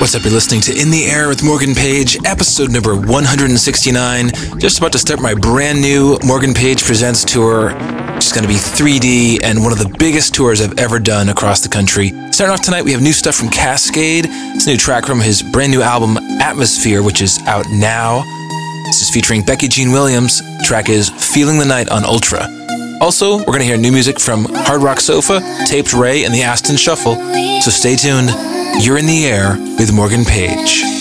What's up? You're listening to In the Air with Morgan Page, episode number 169. Just about to start my brand new Morgan Page Presents tour. It's going to be 3D and one of the biggest tours I've ever done across the country. Starting off tonight, we have new stuff from Kaskade. It's a new track from his brand new album, Atmosphere, which is out now. This is featuring Becky Jean Williams. The track is Feeling the Night on Ultra. Also, we're going to hear new music from Hard Rock Sofa, Taped Rai, and the Aston Shuffle. So stay tuned. You're in the air with Morgan Page.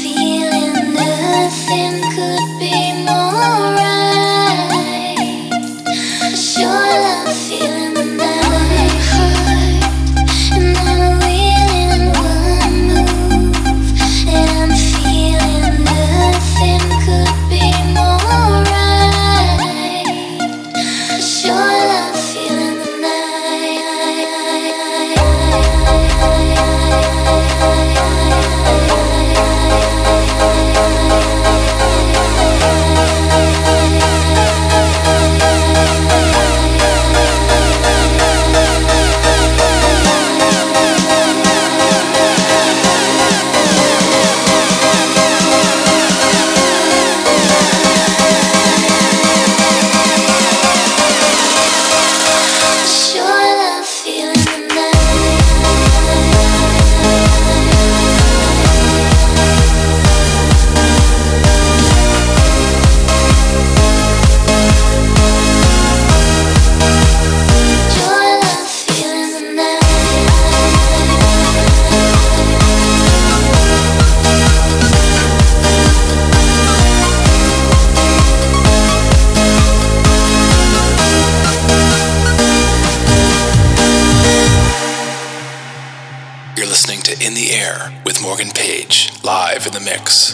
live in the mix.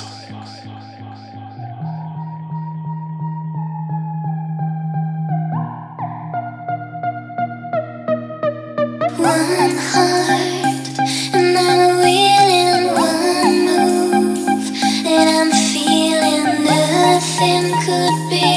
One heart, and I'm willing one move, and I'm feeling nothing could be.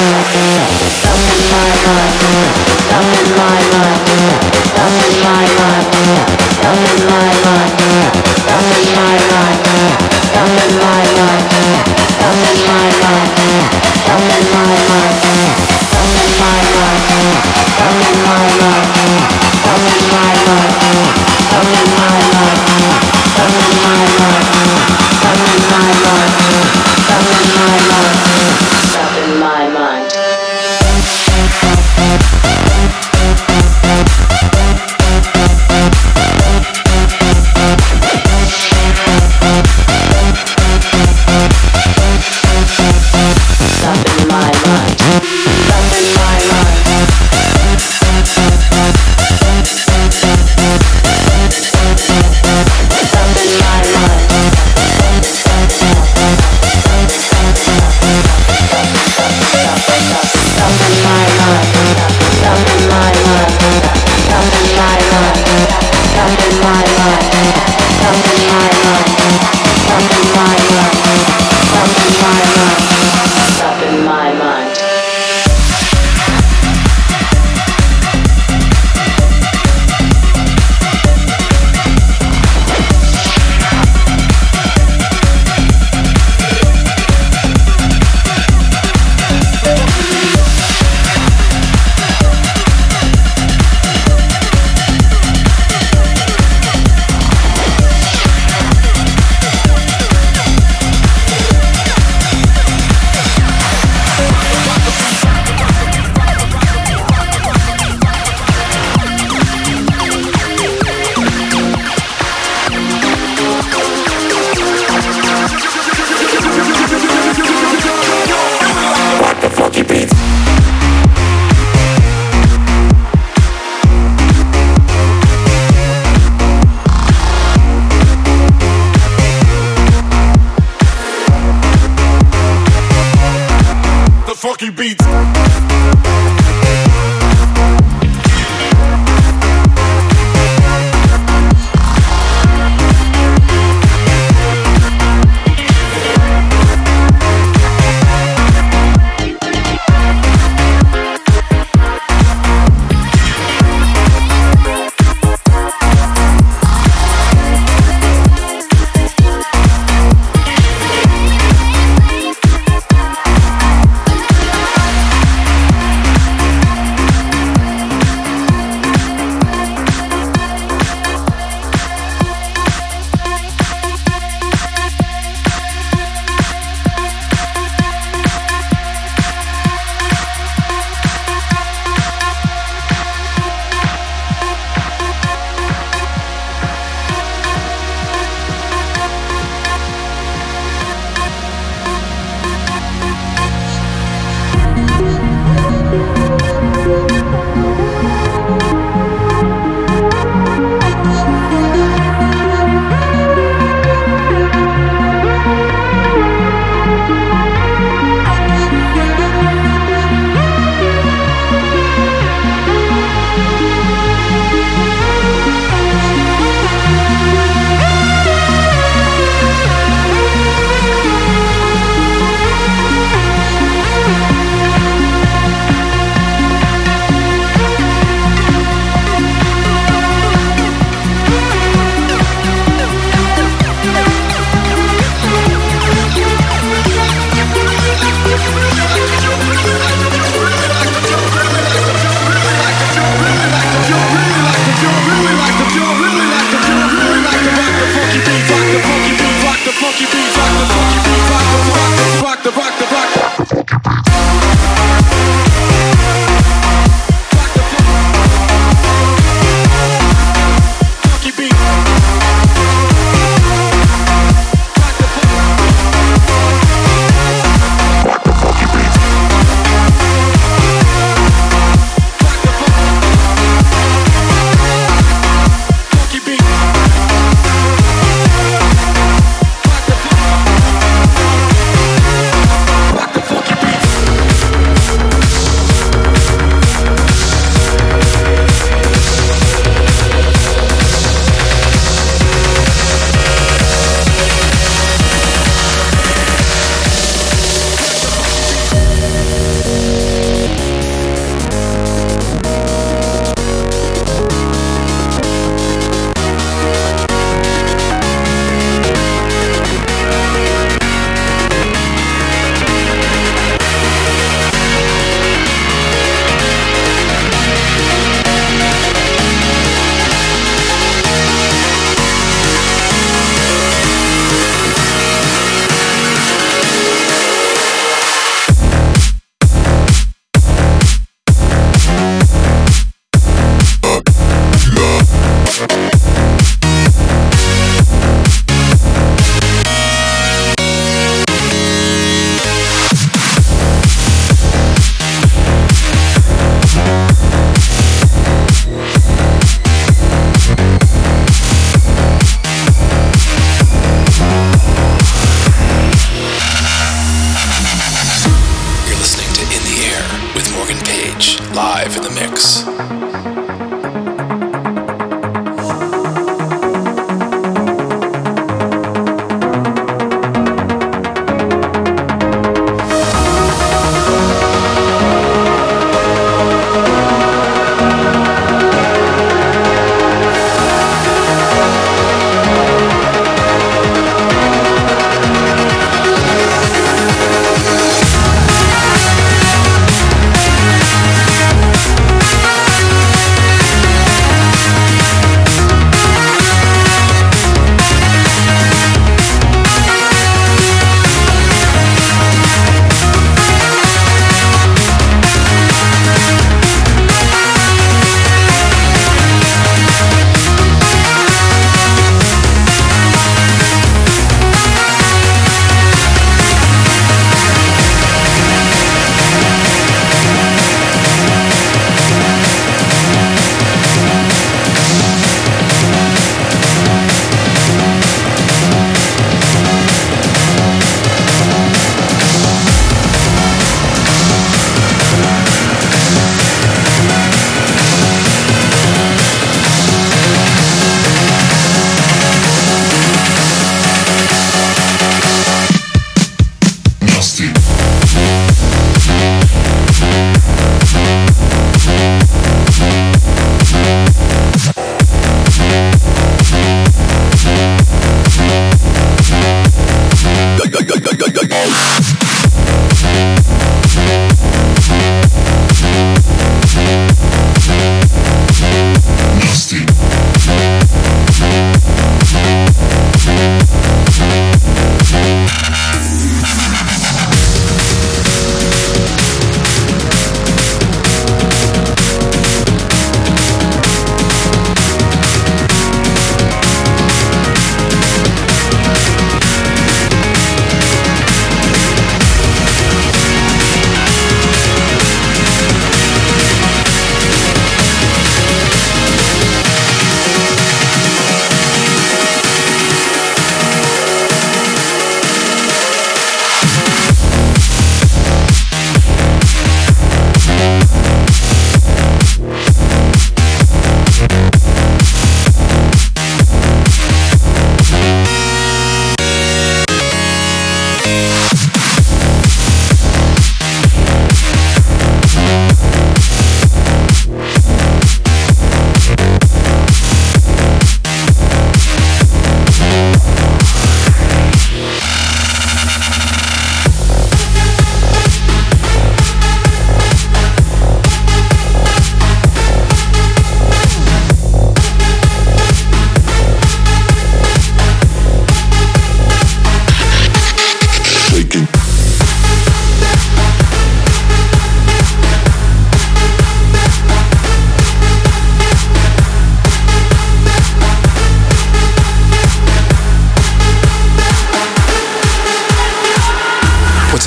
my life.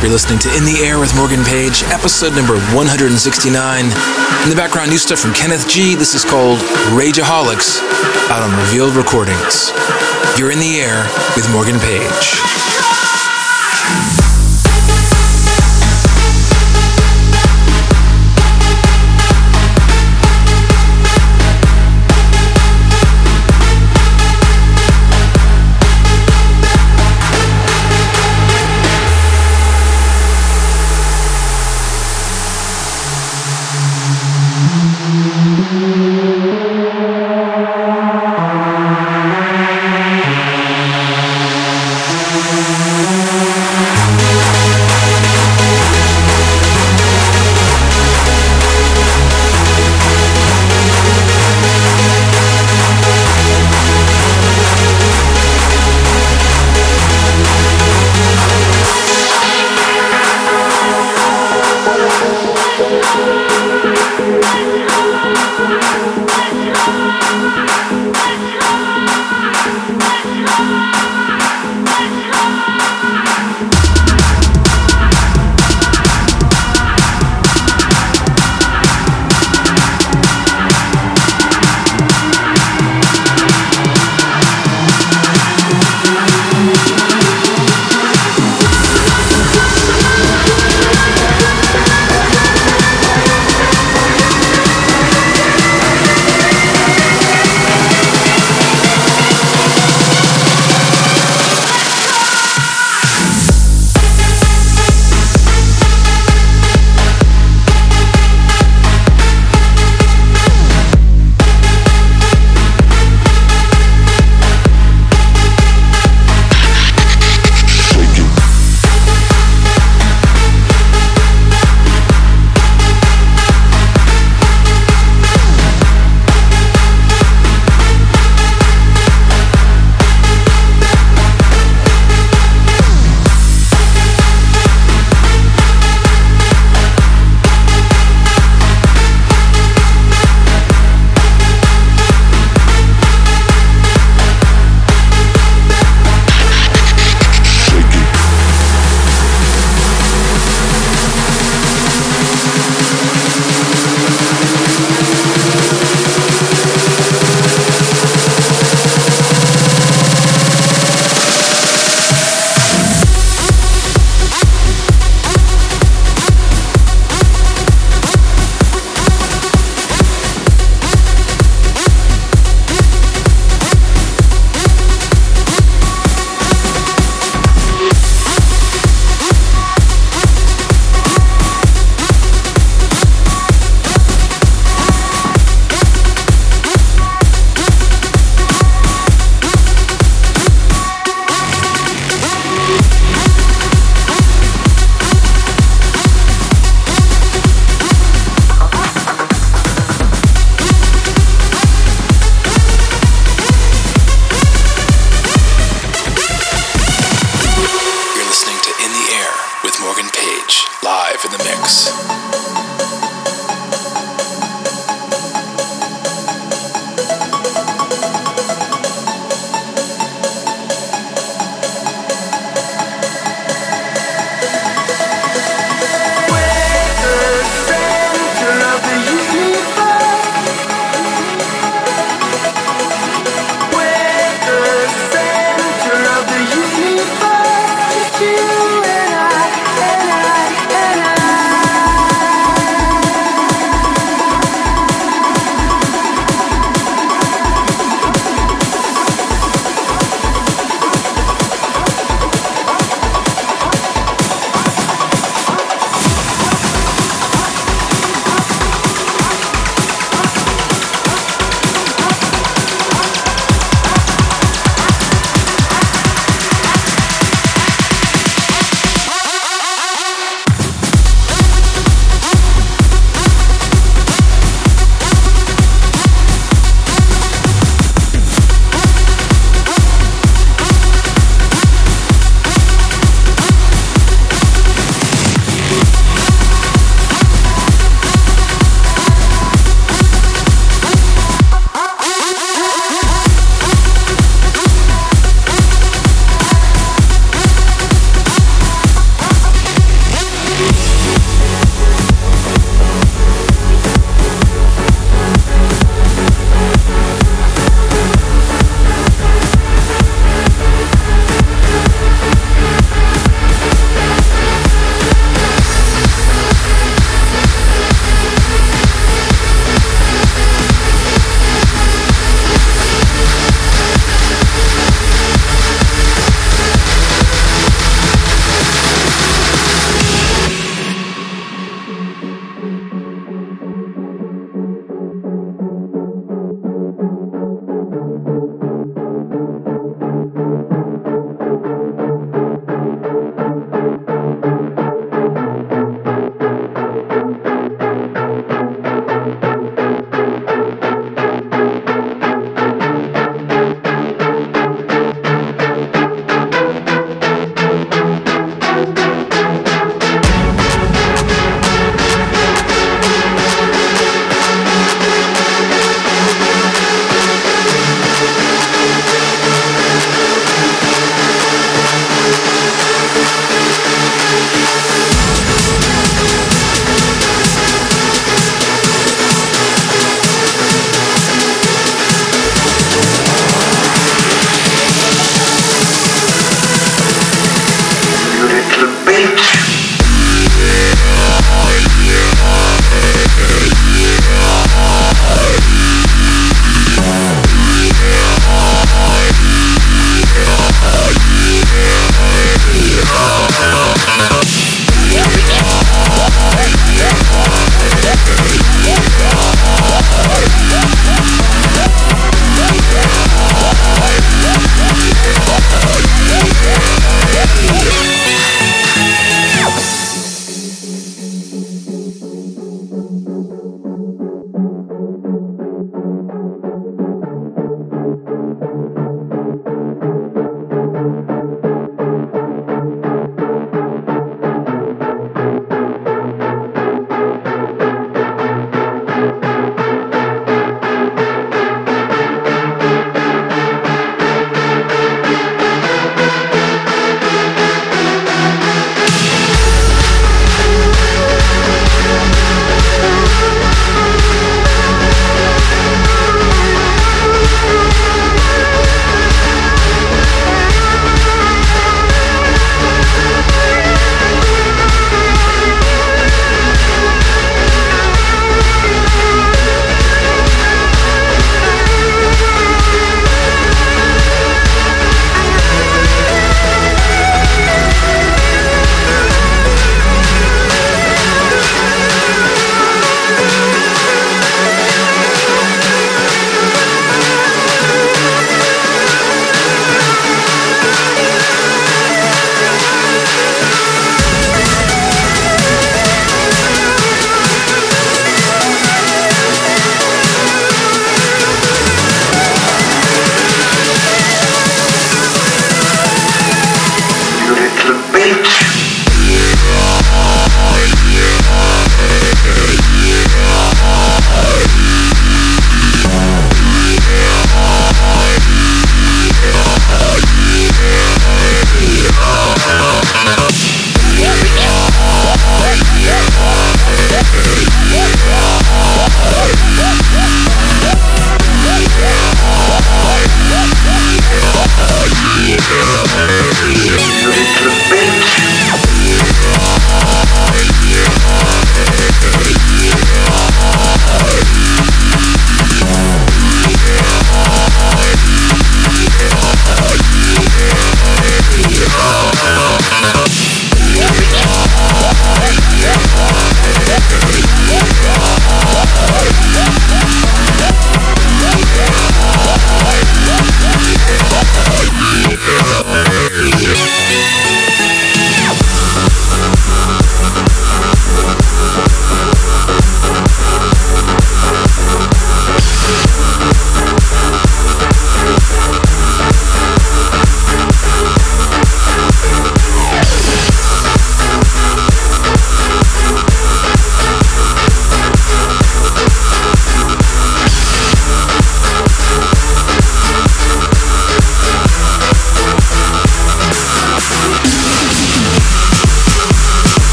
You're listening to In the Air with Morgan Page, episode number 169. In the background, new stuff from Kenneth G. This is called Rageaholics, out on Revealed Recordings. You're in the air with Morgan Page.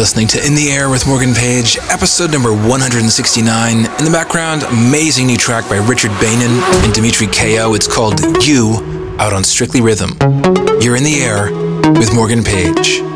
Listening to In the Air with Morgan Page, episode number 169. In the background, amazing new track by Richard Beynon and Dimitri Ko. It's called You, out on Strictly Rhythm. You're in the air with Morgan Page.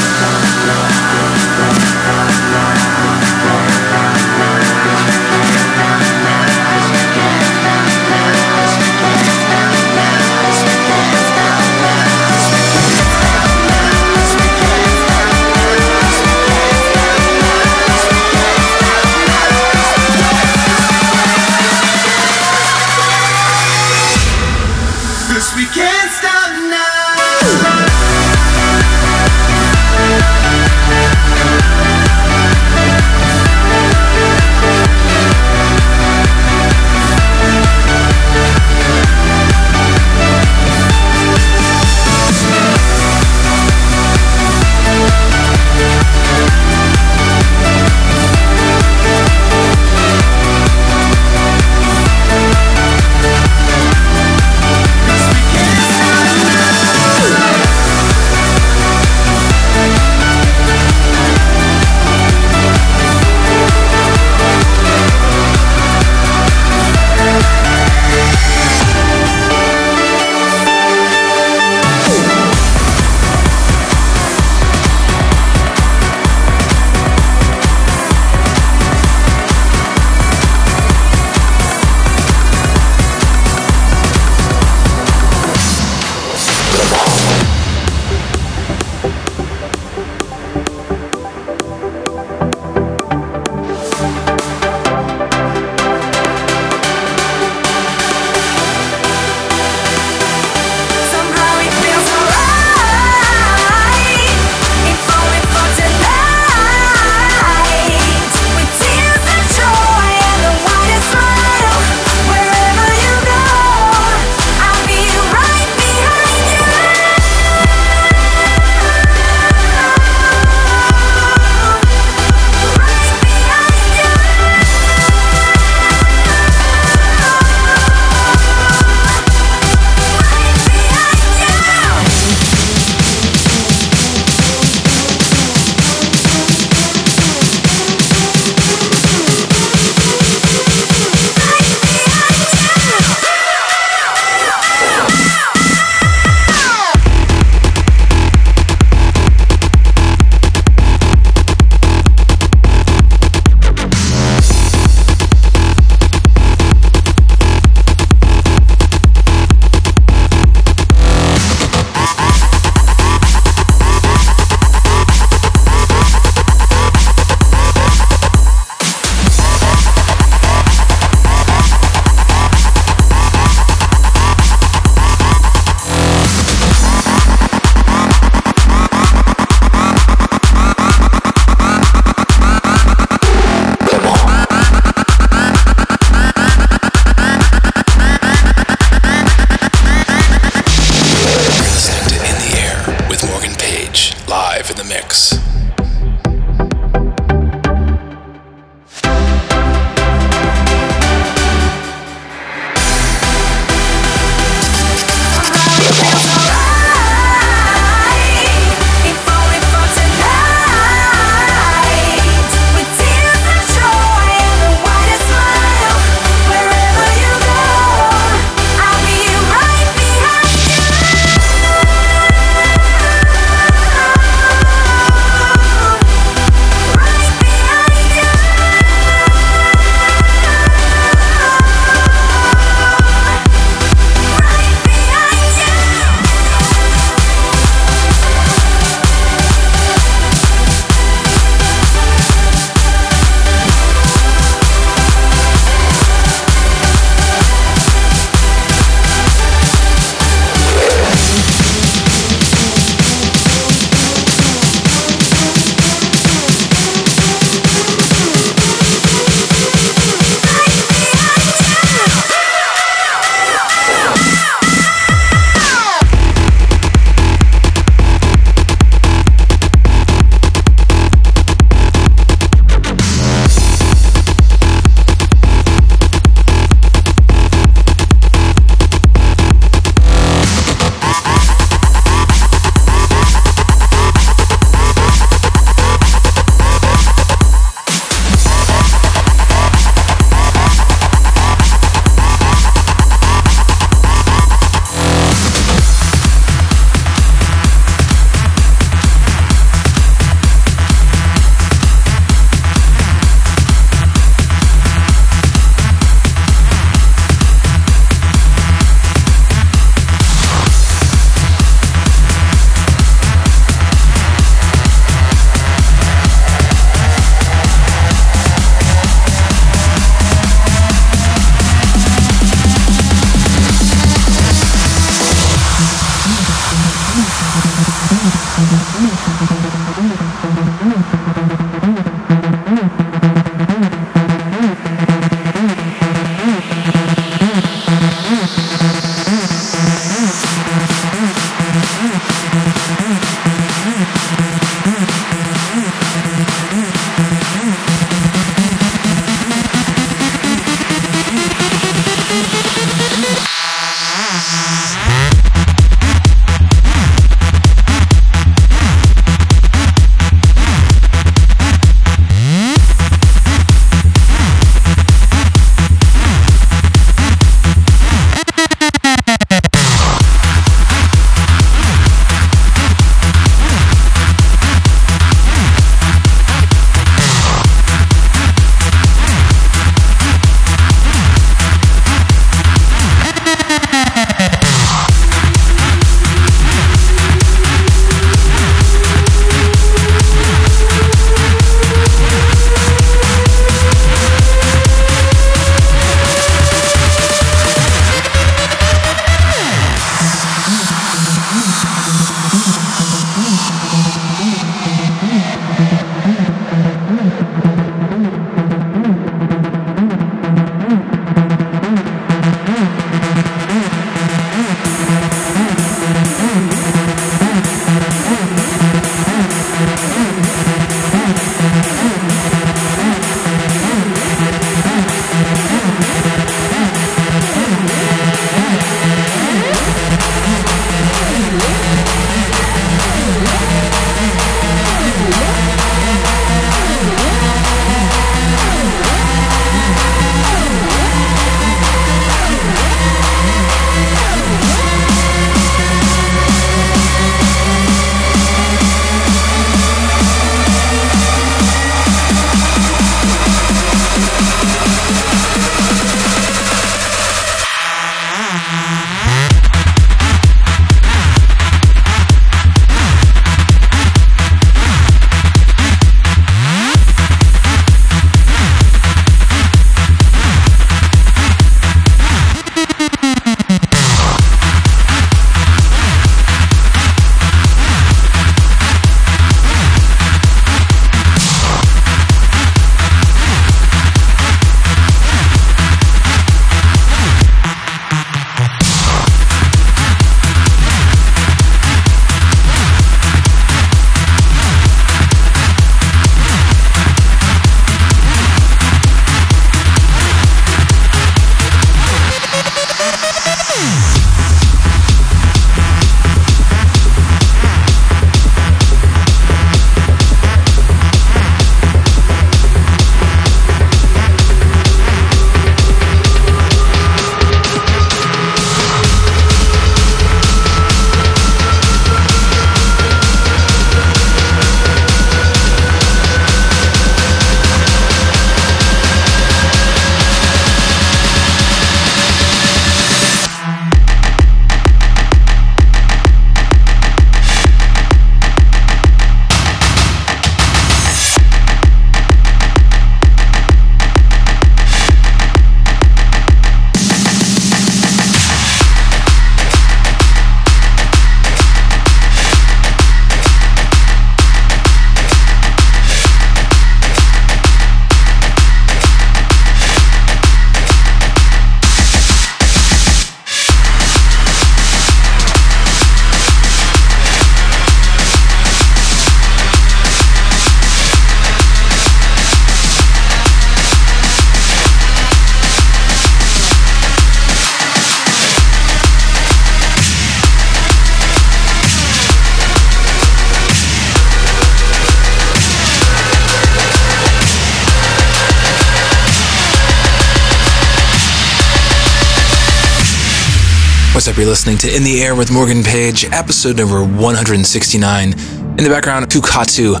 What's up? You're listening to In the Air with Morgan Page, episode number 169. In the background, Ku Katu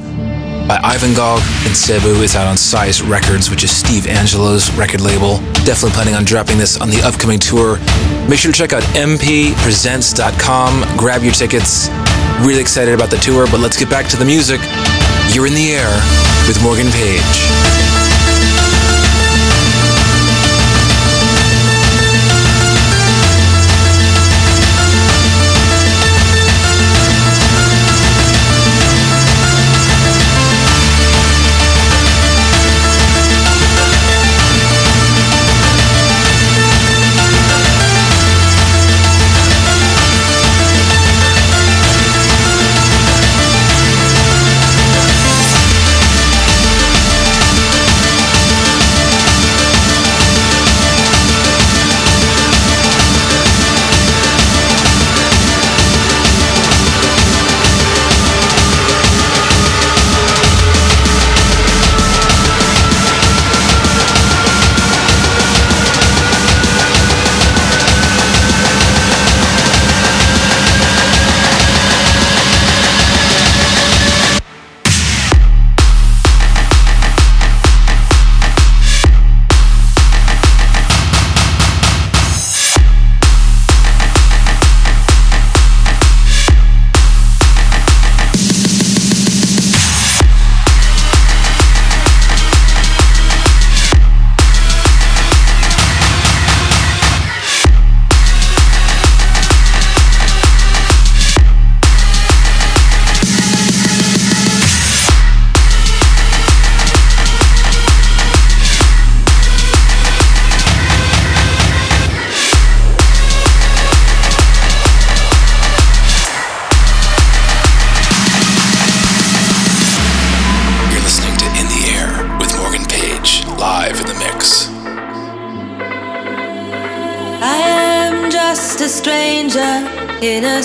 by Ivan Gough and Sebu is out on Size Records, which is Steve Angello's record label. Definitely planning on dropping this on the upcoming tour. Make sure to check out mppresents.com. Grab your tickets. Really excited about the tour, but let's get back to the music. You're in the air with Morgan Page. in a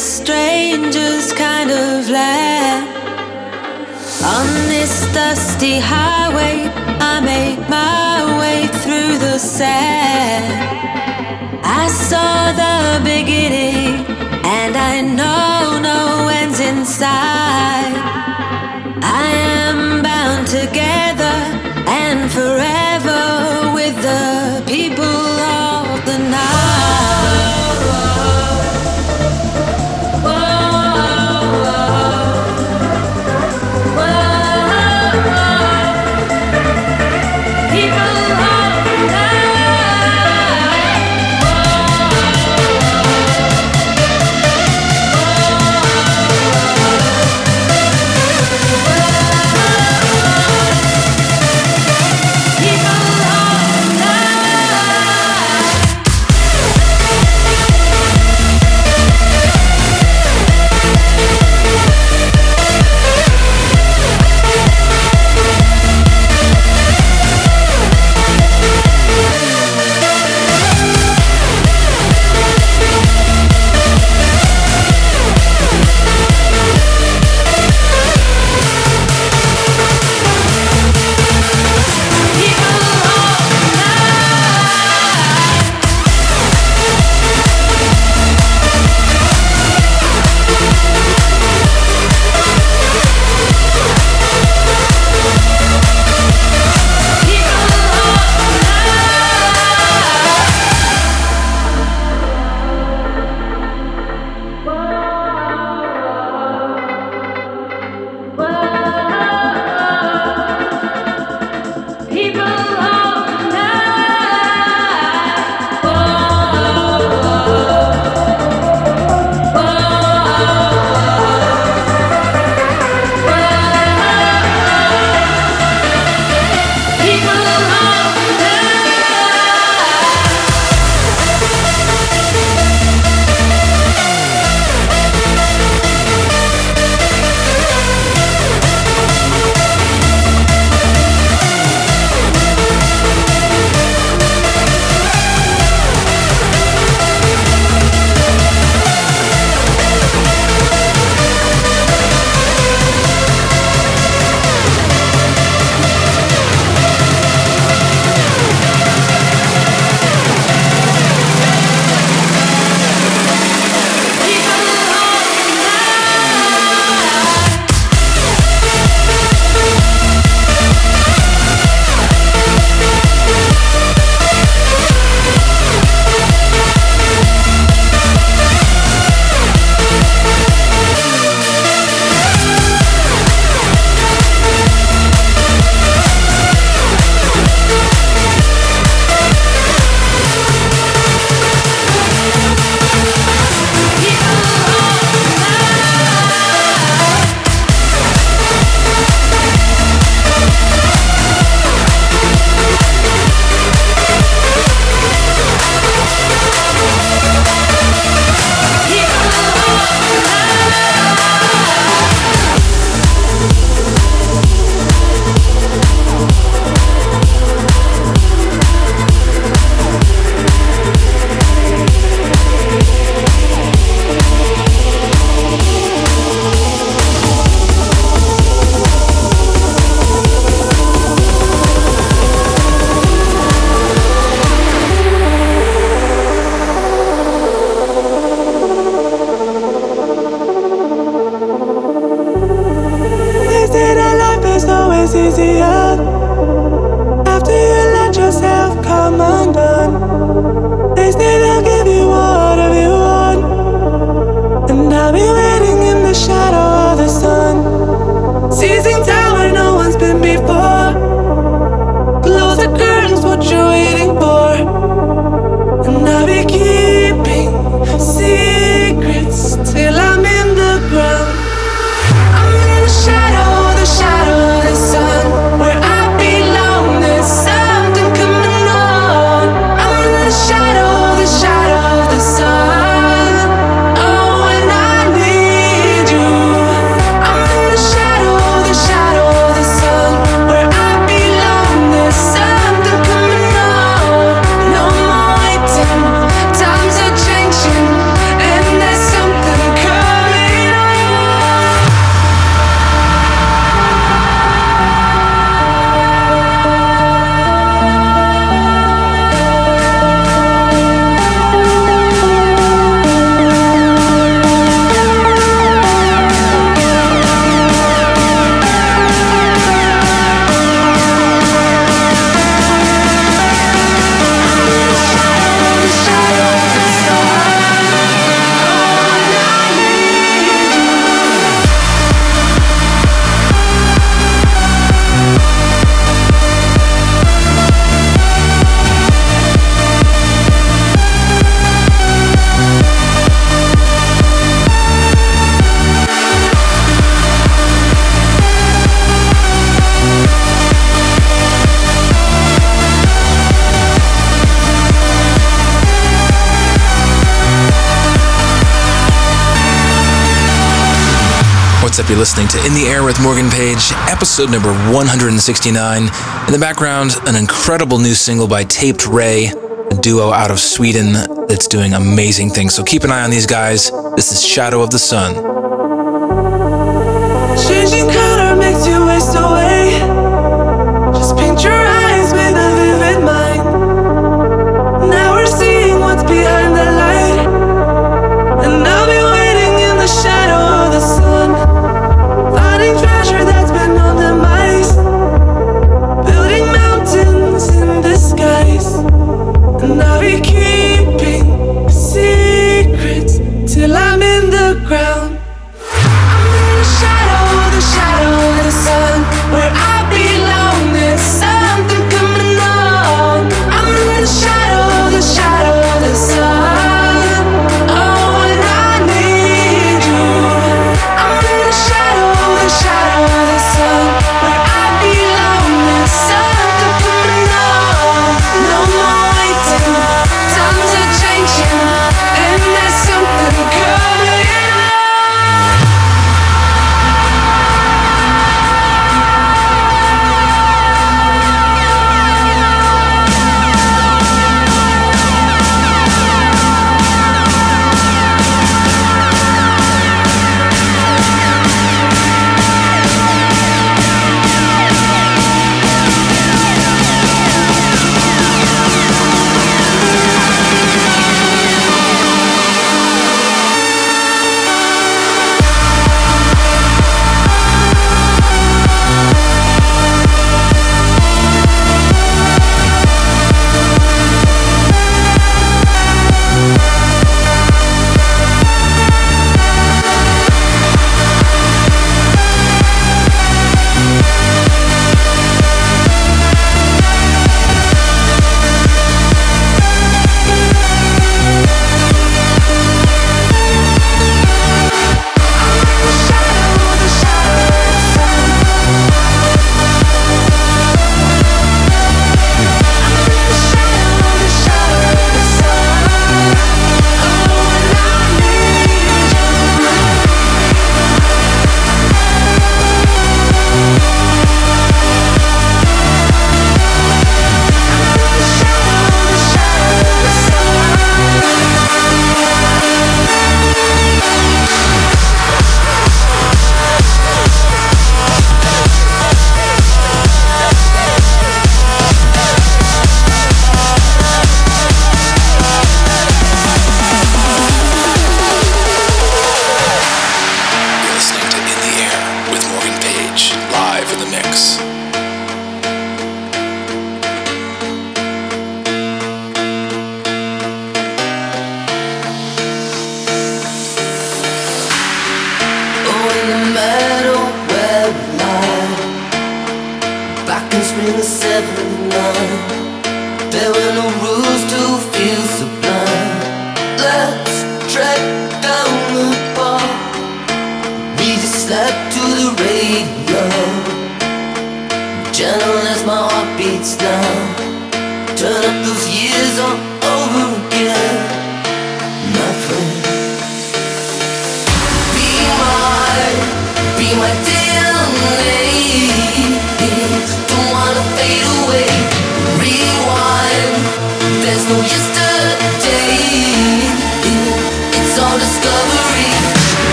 listening to In the Air with Morgan Page, episode number 169. In the background, an incredible new single by Taped Rai, a duo out of Sweden that's doing amazing things. So keep an eye on these guys. This is Shadow of the Sun.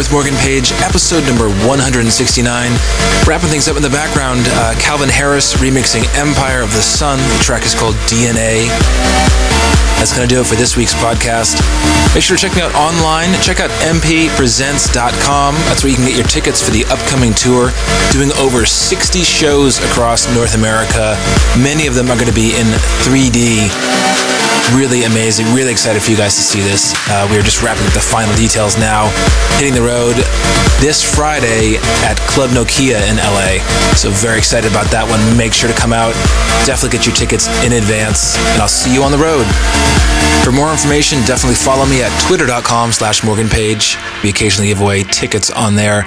With Morgan Page, episode number 169. Wrapping things up in the background, uh, Calvin Harris remixing Empire of the Sun. The track is called DNA. That's going to do it for this week's podcast. Make sure to check me out online. Check out mppresents.com. That's where you can get your tickets for the upcoming tour. Doing over 60 shows across North America. Many of them are going to be in 3D Really amazing. Really excited for you guys to see this. Uh, we are just wrapping up the final details now. Hitting the road this Friday at Club Nokia in LA. So very excited about that one. Make sure to come out. Definitely get your tickets in advance, and I'll see you on the road. For more information, definitely follow me at twitter.com slash Morgan Page. We occasionally give away tickets on there.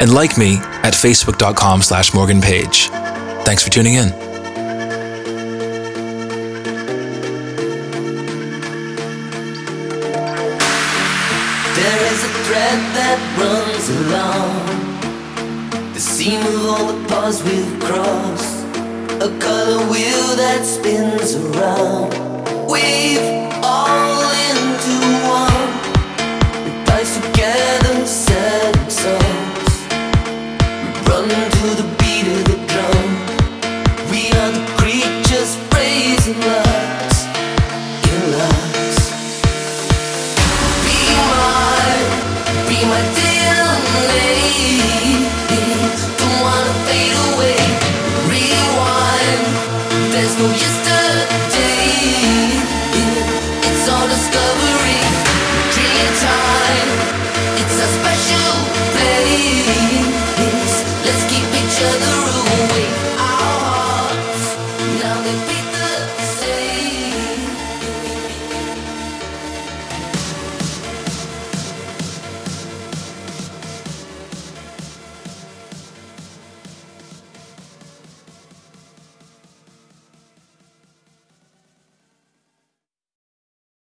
And like me at facebook.com slash Morgan Page. Thanks for tuning in. seam of all the paths we've crossed, a color wheel that spins around. We've all.